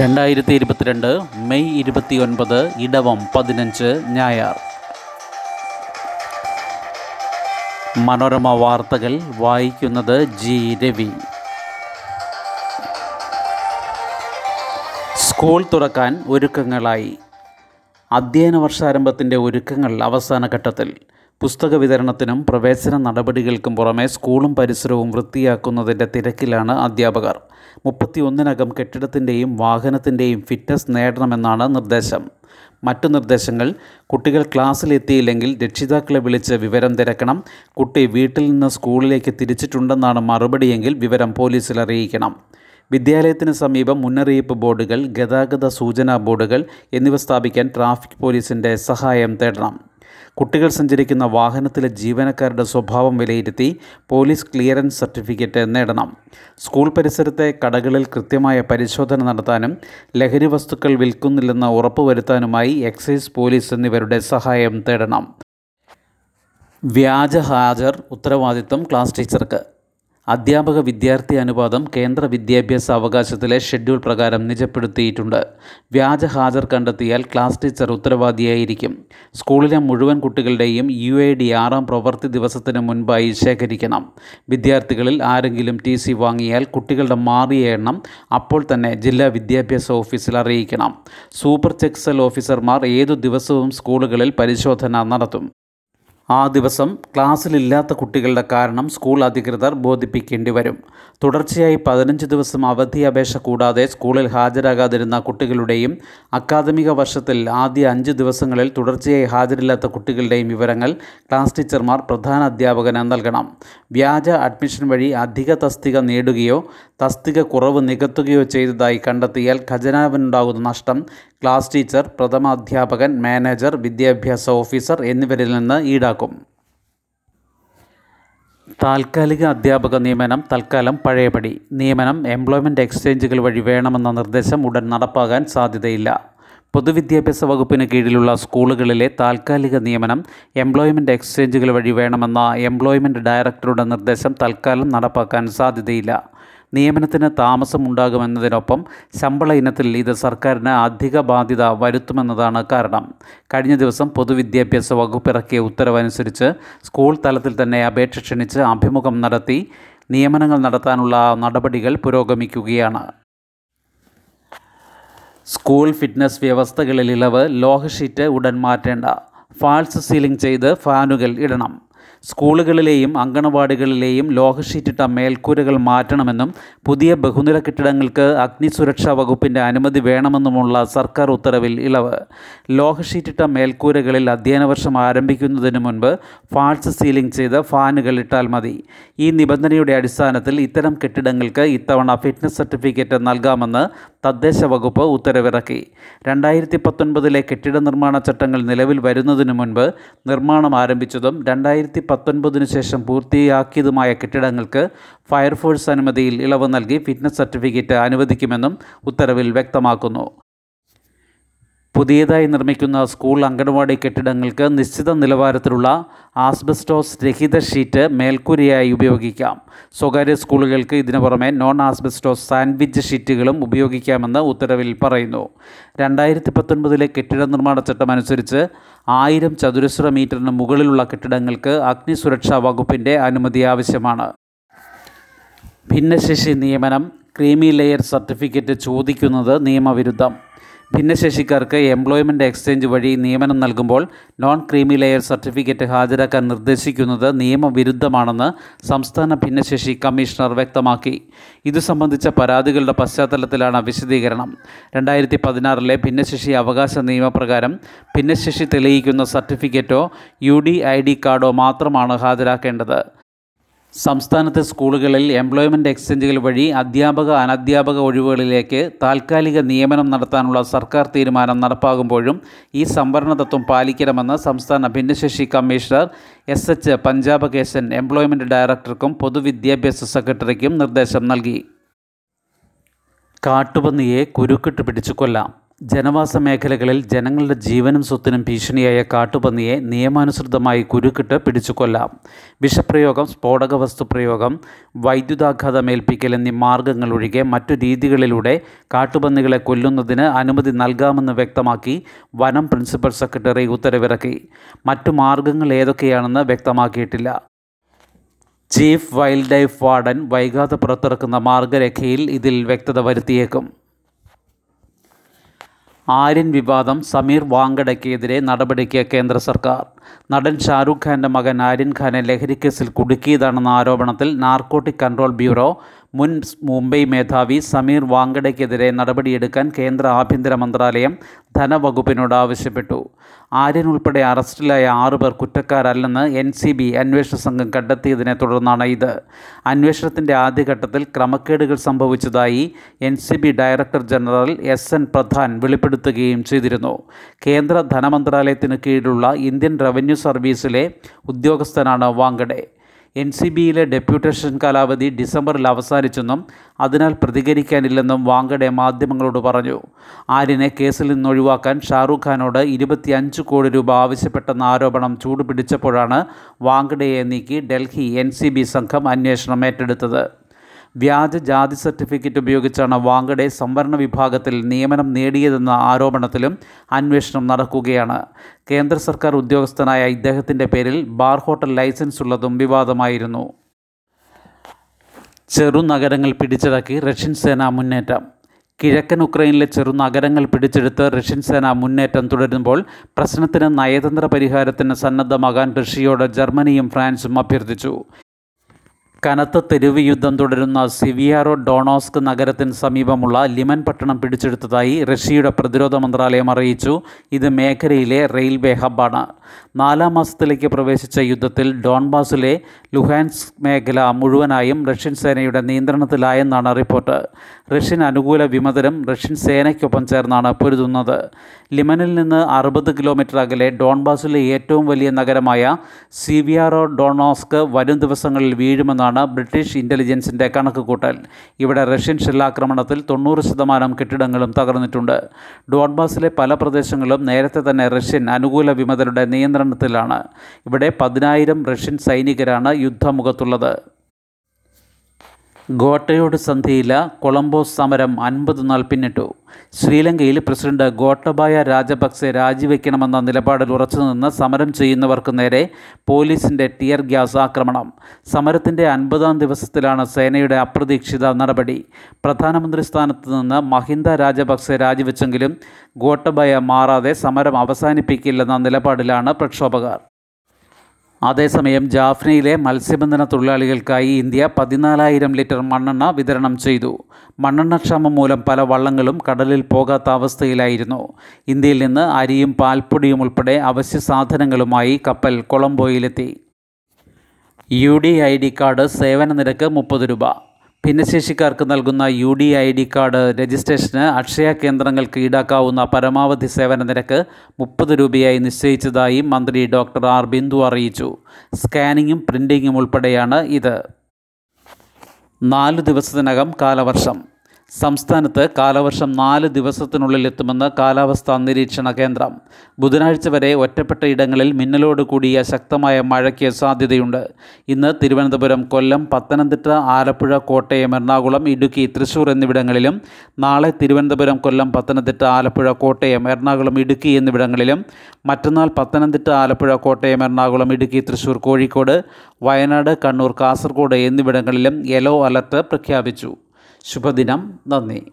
രണ്ടായിരത്തി ഇരുപത്തിരണ്ട് മെയ് ഇരുപത്തിയൊൻപത് ഇടവം പതിനഞ്ച് ഞായർ. മനോരമ വാർത്തകൾ വായിക്കുന്നത് ജി രവി. സ്കൂൾ തുറക്കാൻ ഒരുക്കങ്ങളായി. അധ്യയന വർഷാരംഭത്തിന്റെ ഒരുക്കങ്ങൾ അവസാന ഘട്ടത്തിൽ പുസ്തക വിതരണത്തിനും പ്രവേശന നടപടികൾക്കും പുറമെ സ്കൂളും പരിസരവും വൃത്തിയാക്കുന്നതിന്റെ തിരക്കിലാണ് അധ്യാപകർ. മുപ്പത്തിയൊന്നിനകം കെട്ടിടത്തിന്റെയും വാഹനത്തിന്റെയും ഫിറ്റ്നസ് നേടണമെന്നാണ് നിർദ്ദേശം. മറ്റു നിർദ്ദേശങ്ങൾ കുട്ടികൾ ക്ലാസ്സിലെത്തിയില്ലെങ്കിൽ രക്ഷിതാക്കളെ വിളിച്ച് വിവരം തിരക്കണം കുട്ടി വീട്ടിൽ നിന്ന് സ്കൂളിലേക്ക് തിരിച്ചിട്ടുണ്ടെന്നാണ് മറുപടിയെങ്കിൽ വിവരം പോലീസിൽ അറിയിക്കണം. വിദ്യാലയത്തിന് സമീപം മുന്നറിയിപ്പ് ബോർഡുകൾ ഗതാഗത സൂചനാ ബോർഡുകൾ എന്നിവ സ്ഥാപിക്കാൻ ട്രാഫിക് പോലീസിന്റെ സഹായം തേടണം. കുട്ടികൾ സഞ്ചരിക്കുന്ന വാഹനത്തിലെ ജീവനക്കാരുടെ സ്വഭാവം വിലയിരുത്തി പോലീസ് ക്ലിയറൻസ് സർട്ടിഫിക്കറ്റ് നേടണം. സ്കൂൾ പരിസരത്തെ കടകളിൽ കൃത്യമായ പരിശോധന നടത്താനും ലഹരി വസ്തുക്കൾ വിൽക്കുന്നില്ലെന്ന് ഉറപ്പുവരുത്താനുമായി എക്സൈസ് പോലീസ് എന്നിവരുടെ സഹായം തേടണം. വ്യാജ ഹാജർ ഉത്തരവാദിത്വം ക്ലാസ് ടീച്ചർക്ക്. അധ്യാപക വിദ്യാർത്ഥി അനുപാതം കേന്ദ്ര വിദ്യാഭ്യാസ അവകാശത്തിലെ ഷെഡ്യൂൾ പ്രകാരം നിജപ്പെടുത്തിയിട്ടുണ്ട്. വ്യാജ ഹാജർ കണ്ടെത്തിയാൽ ക്ലാസ് ടീച്ചർ ഉത്തരവാദിയായിരിക്കും. സ്കൂളിലെ മുഴുവൻ കുട്ടികളുടെയും യു എ ഡി ആറാം പ്രവൃത്തി ദിവസത്തിന് മുൻപായി ശേഖരിക്കണം. വിദ്യാർത്ഥികളിൽ ആരെങ്കിലും ടി സി വാങ്ങിയാൽ കുട്ടികളുടെ മാറിയ എണ്ണം അപ്പോൾ തന്നെ ജില്ലാ വിദ്യാഭ്യാസ ഓഫീസിൽ അറിയിക്കണം. സൂപ്പർ ചെക്സൽ ഓഫീസർമാർ ഏതു ദിവസവും സ്കൂളുകളിൽ പരിശോധന നടത്തും. ആ ദിവസം ക്ലാസ്സിലില്ലാത്ത കുട്ടികളുടെ കാരണം സ്കൂൾ അധികൃതർ ബോധിപ്പിക്കേണ്ടി വരും. തുടർച്ചയായി പതിനഞ്ച് ദിവസം അവധി അപേക്ഷ കൂടാതെ സ്കൂളിൽ ഹാജരാകാതിരുന്ന കുട്ടികളുടെയും അക്കാദമിക വർഷത്തിൽ ആദ്യ അഞ്ച് ദിവസങ്ങളിൽ തുടർച്ചയായി ഹാജരില്ലാത്ത കുട്ടികളുടെയും വിവരങ്ങൾ ക്ലാസ് ടീച്ചർമാർ പ്രധാന അധ്യാപകന് നൽകണം. വ്യാജ അഡ്മിഷൻ വഴി അധിക തസ്തിക നേടുകയോ തസ്തിക കുറവ് നികത്തുകയോ ചെയ്തതായി കണ്ടെത്തിയാൽ ഖജനാവിനുണ്ടാകുന്ന നഷ്ടം ക്ലാസ് ടീച്ചർ പ്രഥമ അധ്യാപകൻ മാനേജർ വിദ്യാഭ്യാസ ഓഫീസർ എന്നിവരിൽ നിന്ന് ഈടാക്കും. താൽക്കാലിക അധ്യാപക നിയമനം തൽക്കാലം പഴയപടി. നിയമനം എംപ്ലോയ്മെന്റ് എക്സ്ചേഞ്ചുകൾ വഴി വേണമെന്ന നിർദ്ദേശം ഉടൻ നടപ്പാകാൻ സാധ്യതയില്ല. പൊതുവിദ്യാഭ്യാസ വകുപ്പിന് കീഴിലുള്ള സ്കൂളുകളിലെ താൽക്കാലിക നിയമനം എംപ്ലോയ്മെന്റ് എക്സ്ചേഞ്ചുകൾ വഴി വേണമെന്ന എംപ്ലോയ്മെന്റ് ഡയറക്ടറുടെ നിർദ്ദേശം തൽക്കാലം നടപ്പാക്കാൻ സാധ്യതയില്ല. നിയമനത്തിന് താമസമുണ്ടാകുമെന്നതിനൊപ്പം ശമ്പള ഇനത്തിൽ ഇത് സർക്കാരിന് അധിക ബാധ്യത വരുത്തുമെന്നതാണ് കാരണം. കഴിഞ്ഞ ദിവസം പൊതുവിദ്യാഭ്യാസ വകുപ്പ് ഇറക്കിയ ഉത്തരവനുസരിച്ച് സ്കൂൾ തലത്തിൽ തന്നെ അപേക്ഷ ക്ഷണിച്ച് അഭിമുഖം നടത്തി നിയമനങ്ങൾ നടത്താനുള്ള നടപടികൾ പുരോഗമിക്കുകയാണ്. സ്കൂൾ ഫിറ്റ്നസ് വ്യവസ്ഥകളിൽ ഇളവ് ലോഹഷീറ്റ് ഉടൻ മാറ്റേണ്ട ഫാൾസ് സീലിംഗ് ചെയ്ത് ഫാനുകൾ ഇടണം. സ്കൂളുകളിലെയും അങ്കണവാടികളിലെയും ലോഹഷീറ്റിട്ട മേൽക്കൂരകൾ മാറ്റണമെന്നും പുതിയ ബഹുനില കെട്ടിടങ്ങൾക്ക് അഗ്നിസുരക്ഷാ വകുപ്പിന്റെ അനുമതി വേണമെന്നുമുള്ള സർക്കാർ ഉത്തരവിൽ ഇളവ്. ലോഹഷീറ്റിട്ട മേൽക്കൂരകളിൽ അധ്യയന വർഷം ആരംഭിക്കുന്നതിന് മുൻപ് ഫാൾസ് സീലിംഗ് ചെയ്ത് ഫാനുകൾ ഇട്ടാൽ മതി. ഈ നിബന്ധനയുടെ അടിസ്ഥാനത്തിൽ ഇത്തരം കെട്ടിടങ്ങൾക്ക് ഇത്തവണ ഫിറ്റ്നസ് സർട്ടിഫിക്കറ്റ് നൽകാമെന്ന് തദ്ദേശ വകുപ്പ് ഉത്തരവിറക്കി. രണ്ടായിരത്തി പത്തൊൻപതിലെ കെട്ടിട നിർമ്മാണ ചട്ടങ്ങൾ നിലവിൽ വരുന്നതിനു മുൻപ് നിർമ്മാണം ആരംഭിച്ചതും രണ്ടായിരത്തി പത്തൊൻപതിനു ശേഷം പൂർത്തിയാക്കിയതുമായ കെട്ടിടങ്ങൾക്ക് ഫയർഫോഴ്സ് അനുമതിയിൽ ഇളവ് നൽകി ഫിറ്റ്നസ് സർട്ടിഫിക്കറ്റ് അനുവദിക്കുമെന്നും ഉത്തരവിൽ വ്യക്തമാക്കുന്നു. പുതിയതായി നിർമ്മിക്കുന്ന സ്കൂൾ അംഗൻവാടി കെട്ടിടങ്ങൾക്ക് നിശ്ചിത നിലവാരത്തിലുള്ള ആസ്ബസ്റ്റോസ് രഹിത ഷീറ്റ് മേൽക്കൂരയായി ഉപയോഗിക്കാം. സ്വകാര്യ സ്കൂളുകൾക്ക് ഇതിനു പുറമെ നോൺ ആസ്ബസ്റ്റോസ് സാൻഡ്വിച്ച് ഷീറ്റുകളും ഉപയോഗിക്കാമെന്ന് ഉത്തരവിൽ പറയുന്നു. രണ്ടായിരത്തി പത്തൊൻപതിലെ കെട്ടിട നിർമ്മാണ ചട്ടം അനുസരിച്ച് ആയിരം ചതുരശ്ര മീറ്ററിന് മുകളിലുള്ള കെട്ടിടങ്ങൾക്ക് അഗ്നി അഗ്നിസുരക്ഷാ വകുപ്പിന്റെ അനുമതി ആവശ്യമാണ്. ഭിന്നശേഷി നിയമനം ക്രീമി ലെയർ സർട്ടിഫിക്കറ്റ് ചോദിക്കുന്നത് നിയമവിരുദ്ധം. ഭിന്നശേഷിക്കാർക്ക് എംപ്ലോയ്മെന്റ് എക്സ്ചേഞ്ച് വഴി നിയമനം നൽകുമ്പോൾ നോൺ ക്രീമി ലെയർ സർട്ടിഫിക്കറ്റ് ഹാജരാക്കാൻ നിർദ്ദേശിക്കുന്നത് നിയമവിരുദ്ധമാണെന്ന് സംസ്ഥാന ഭിന്നശേഷി കമ്മീഷണർ വ്യക്തമാക്കി. ഇതു സംബന്ധിച്ച പരാതികളുടെ പശ്ചാത്തലത്തിലാണ് വിശദീകരണം. രണ്ടായിരത്തി പതിനാറിലെ ഭിന്നശേഷി അവകാശ നിയമപ്രകാരം ഭിന്നശേഷി തെളിയിക്കുന്ന സർട്ടിഫിക്കറ്റോ യു ഡി ഐ ഡി കാർഡോ മാത്രമാണ് ഹാജരാക്കേണ്ടത്. സംസ്ഥാനത്തെ സ്കൂളുകളിൽ എംപ്ലോയ്മെന്റ് എക്സ്ചേഞ്ചുകൾ വഴി അധ്യാപക അനധ്യാപക ഒഴിവുകളിലേക്ക് താൽക്കാലിക നിയമനം നടത്താനുള്ള സർക്കാർ തീരുമാനം നടപ്പാകുമ്പോഴും ഈ സംവരണ തത്വം പാലിക്കണമെന്ന് സംസ്ഥാന ഭിന്നശേഷി commissioner S H Panchapakesan employment ഡയറക്ടർക്കും പൊതുവിദ്യാഭ്യാസ സെക്രട്ടറിക്കും നിർദ്ദേശം നൽകി. കാട്ടുപന്നിയെ കുരുക്കിട്ട് പിടിച്ചു കൊല്ലാം. ജനവാസ മേഖലകളിൽ ജനങ്ങളുടെ ജീവനും സ്വത്തിനും ഭീഷണിയായ കാട്ടുപന്നിയെ നിയമാനുസൃതമായി കുരുക്കിട്ട് പിടിച്ചു കൊല്ലാം വിഷപ്രയോഗം സ്ഫോടക വസ്തുപ്രയോഗം വൈദ്യുതാഘാതമേൽപ്പിക്കൽ എന്നീ മാർഗങ്ങൾ ഒഴികെ മറ്റു രീതികളിലൂടെ കാട്ടുപന്നികളെ കൊല്ലുന്നതിന് അനുമതി നൽകാമെന്ന് വ്യക്തമാക്കി വനം പ്രിൻസിപ്പൽ സെക്രട്ടറി ഉത്തരവിറക്കി. മറ്റു മാർഗങ്ങൾ ഏതൊക്കെയാണെന്ന് വ്യക്തമാക്കിയിട്ടില്ല. ചീഫ് വൈൽഡ് ലൈഫ് വാർഡൻ വൈകാതെ പുറത്തിറക്കുന്ന മാർഗരേഖയിൽ ഇതിൽ വ്യക്തത വരുത്തിയേക്കും. ആര്യൻ വിവാദം സമീർ വാങ്കഡയ്ക്കെതിരെ നടപടിക്ക് കേന്ദ്ര സർക്കാർ. നടൻ ഷാരൂഖ് ഖാന്റെ മകൻ ആര്യൻ ഖാനെ ലഹരിക്കേസിൽ കുടുക്കിയതാണെന്ന ആരോപണത്തിൽ നാർക്കോട്ടിക് കൺട്രോൾ ബ്യൂറോ മുൻ മുംബൈ മേധാവി സമീർ വാങ്കഡയ്ക്കെതിരെ നടപടിയെടുക്കാൻ കേന്ദ്ര ആഭ്യന്തര മന്ത്രാലയം ധനവകുപ്പിനോട് ആവശ്യപ്പെട്ടു. ആര്യൻ ഉൾപ്പെടെ അറസ്റ്റിലായ ആറുപേർ കുറ്റക്കാരല്ലെന്ന് എൻ സി ബി അന്വേഷണ സംഘം കണ്ടെത്തിയതിനെ തുടർന്നാണ് ഇത്. അന്വേഷണത്തിന്റെ ആദ്യഘട്ടത്തിൽ ക്രമക്കേടുകൾ സംഭവിച്ചതായി N C B director general S N Pradhan വെളിപ്പെടുത്തുകയും ചെയ്തിരുന്നു. കേന്ദ്ര ധനമന്ത്രാലയത്തിന് കീഴിലുള്ള ഇന്ത്യൻ റവന്യൂ സർവീസിലെ ഉദ്യോഗസ്ഥനാണ് വാങ്കഡെ എൻ സി ബിയിലെ ഡെപ്യൂട്ടേഷൻ കാലാവധി ഡിസംബറിൽ അവസാനിച്ചെന്നും അതിനാൽ പ്രതികരിക്കാനില്ലെന്നും വാങ്കഡെ മാധ്യമങ്ങളോട് പറഞ്ഞു. ആര്യനെ കേസിൽ നിന്ന് ഒഴിവാക്കാൻ ഷാറൂഖ് ഖാനോട് ഇരുപത്തിയഞ്ച് കോടി രൂപ ആവശ്യപ്പെട്ടെന്ന ആരോപണം ചൂടുപിടിച്ചപ്പോഴാണ് വാങ്കഡയെ നീക്കി ഡൽഹി എൻ സംഘം അന്വേഷണം ഏറ്റെടുത്തത്. വ്യാജ ജാതി സർട്ടിഫിക്കറ്റ് ഉപയോഗിച്ചാണ് വാങ്കഡെ സംവരണ വിഭാഗത്തിൽ നിയമനം നേടിയതെന്ന ആരോപണത്തിലും അന്വേഷണം നടക്കുകയാണ്. കേന്ദ്ര സർക്കാർ ഉദ്യോഗസ്ഥനായ ഇദ്ദേഹത്തിന്റെ പേരിൽ ബാർ ഹോട്ടൽ ലൈസൻസ് ഉള്ളതും വിവാദമായിരുന്നു. ചെറുനഗരങ്ങൾ പിടിച്ചടക്കി റഷ്യൻ സേന മുന്നേറ്റം. കിഴക്കൻ ഉക്രൈനിലെ ചെറുനഗരങ്ങൾ പിടിച്ചെടുത്ത് റഷ്യൻ സേന മുന്നേറ്റം തുടരുമ്പോൾ പ്രശ്നത്തിന് നയതന്ത്ര പരിഹാരത്തിന് സന്നദ്ധമാകാൻ റഷ്യയോട് ജർമ്മനിയും ഫ്രാൻസും അഭ്യർത്ഥിച്ചു. കനത്ത തെരുവ് യുദ്ധം തുടരുന്ന സിവിയാറോ ഡോണോസ്ക് നഗരത്തിന് സമീപമുള്ള ലിമൻ പട്ടണം പിടിച്ചെടുത്തതായി റഷ്യയുടെ പ്രതിരോധ മന്ത്രാലയം അറിയിച്ചു. ഇത് മേഖലയിലെ റെയിൽവേ ഹബ്ബാണ്. നാലാം മാസത്തിലേക്ക് പ്രവേശിച്ച യുദ്ധത്തിൽ ഡോൺബാസിലെ ലുഹാൻസ് മേഖല മുഴുവനായും റഷ്യൻ സേനയുടെ നിയന്ത്രണത്തിലായെന്നാണ് റിപ്പോർട്ട്. റഷ്യൻ അനുകൂല വിമതരും റഷ്യൻ സേനയ്ക്കൊപ്പം ചേർന്നാണ് പൊരുതുന്നത്. ലിമനിൽ നിന്ന് അറുപത് കിലോമീറ്റർ അകലെ ഡോൺബാസിലെ ഏറ്റവും വലിയ നഗരമായ സിവിയാറോ ഡോണോസ്ക് വരും ദിവസങ്ങളിൽ വീഴുമെന്നാണ് ബ്രിട്ടീഷ് ഇന്റലിജൻസിന്റെ കണക്കുകൂട്ടൽ. ഇവിടെ റഷ്യൻ ഷെല്ലാക്രമണത്തിൽ തൊണ്ണൂറ് ശതമാനം കെട്ടിടങ്ങളും തകർന്നിട്ടുണ്ട്. ഡോൺബാസിലെ പല പ്രദേശങ്ങളും നേരത്തെ തന്നെ റഷ്യൻ അനുകൂല വിമതരുടെ നിയന്ത്രണത്തിലാണ്. ഇവിടെ പതിനായിരം റഷ്യൻ സൈനികരാണ് യുദ്ധമുഖത്തുള്ളത്. ഗോട്ടയോട് സന്ധിയില്ല കൊളംബോ സമരം അൻപത് നാൾ പിന്നിട്ടു. ശ്രീലങ്കയിൽ പ്രസിഡന്റ് ഗോട്ടബായ രാജപക്സെ രാജിവെക്കണമെന്ന നിലപാടിൽ ഉറച്ചുനിന്ന് സമരം ചെയ്യുന്നവർക്ക് നേരെ പോലീസിന്റെ ടിയർ ഗ്യാസ് ആക്രമണം. സമരത്തിന്റെ അൻപതാം ദിവസത്തിലാണ് സേനയുടെ അപ്രതീക്ഷിത നടപടി. പ്രധാനമന്ത്രി സ്ഥാനത്ത് നിന്ന് മഹിന്ദ രാജപക്സെ രാജിവെച്ചെങ്കിലും ഗോട്ടബായ മാറാതെ സമരം അവസാനിപ്പിക്കില്ലെന്ന നിലപാടിലാണ് പ്രക്ഷോഭകർ. അതേസമയം ജാഫ്നയിലെ മത്സ്യബന്ധന തൊഴിലാളികൾക്കായി ഇന്ത്യ പതിനാലായിരം ലിറ്റർ മണ്ണെണ്ണ വിതരണം ചെയ്തു. മണ്ണെണ്ണക്ഷാമം മൂലം പല വള്ളങ്ങളും കടലിൽ പോകാത്ത അവസ്ഥയിലായിരുന്നു. ഇന്ത്യയിൽ നിന്ന് അരിയും പാൽപ്പൊടിയും ഉൾപ്പെടെ അവശ്യ സാധനങ്ങളുമായി കപ്പൽ കൊളംബോയിലെത്തി. U D I D card സേവന നിരക്ക് മുപ്പത് രൂപ. ഭിന്നശേഷിക്കാർക്ക് നൽകുന്ന U D I D card registration Akshaya കേന്ദ്രങ്ങൾക്ക് ഈടാക്കാവുന്ന പരമാവധി സേവന നിരക്ക് മുപ്പത് രൂപയായി നിശ്ചയിച്ചതായി മന്ത്രി ഡോക്ടർ ആർ. ബിന്ദു അറിയിച്ചു. സ്കാനിങ്ങും പ്രിന്റിങ്ങും ഉൾപ്പെടെയാണ് ഇത്. നാല് ദിവസത്തിനകം കാലവർഷം. സംസ്ഥാനത്ത് കാലവർഷം നാല് ദിവസത്തിനുള്ളിൽ എത്തുമെന്ന് കാലാവസ്ഥാ നിരീക്ഷണ കേന്ദ്രം. ബുധനാഴ്ച വരെ ഒറ്റപ്പെട്ട ഇടങ്ങളിൽ മിന്നലോട് കൂടിയ ശക്തമായ മഴയ്ക്ക് സാധ്യതയുണ്ട്. ഇന്ന് തിരുവനന്തപുരം കൊല്ലം പത്തനംതിട്ട ആലപ്പുഴ കോട്ടയം എറണാകുളം ഇടുക്കി തൃശൂർ എന്നിവിടങ്ങളിലും നാളെ തിരുവനന്തപുരം കൊല്ലം പത്തനംതിട്ട ആലപ്പുഴ കോട്ടയം എറണാകുളം ഇടുക്കി എന്നിവിടങ്ങളിലും മറ്റന്നാൾ പത്തനംതിട്ട ആലപ്പുഴ കോട്ടയം എറണാകുളം ഇടുക്കി തൃശൂർ കോഴിക്കോട് വയനാട് കണ്ണൂർ കാസർഗോഡ് എന്നിവിടങ്ങളിലും യെല്ലോ അലർട്ട് പ്രഖ്യാപിച്ചു. ശുഭദിനം. നന്ദി.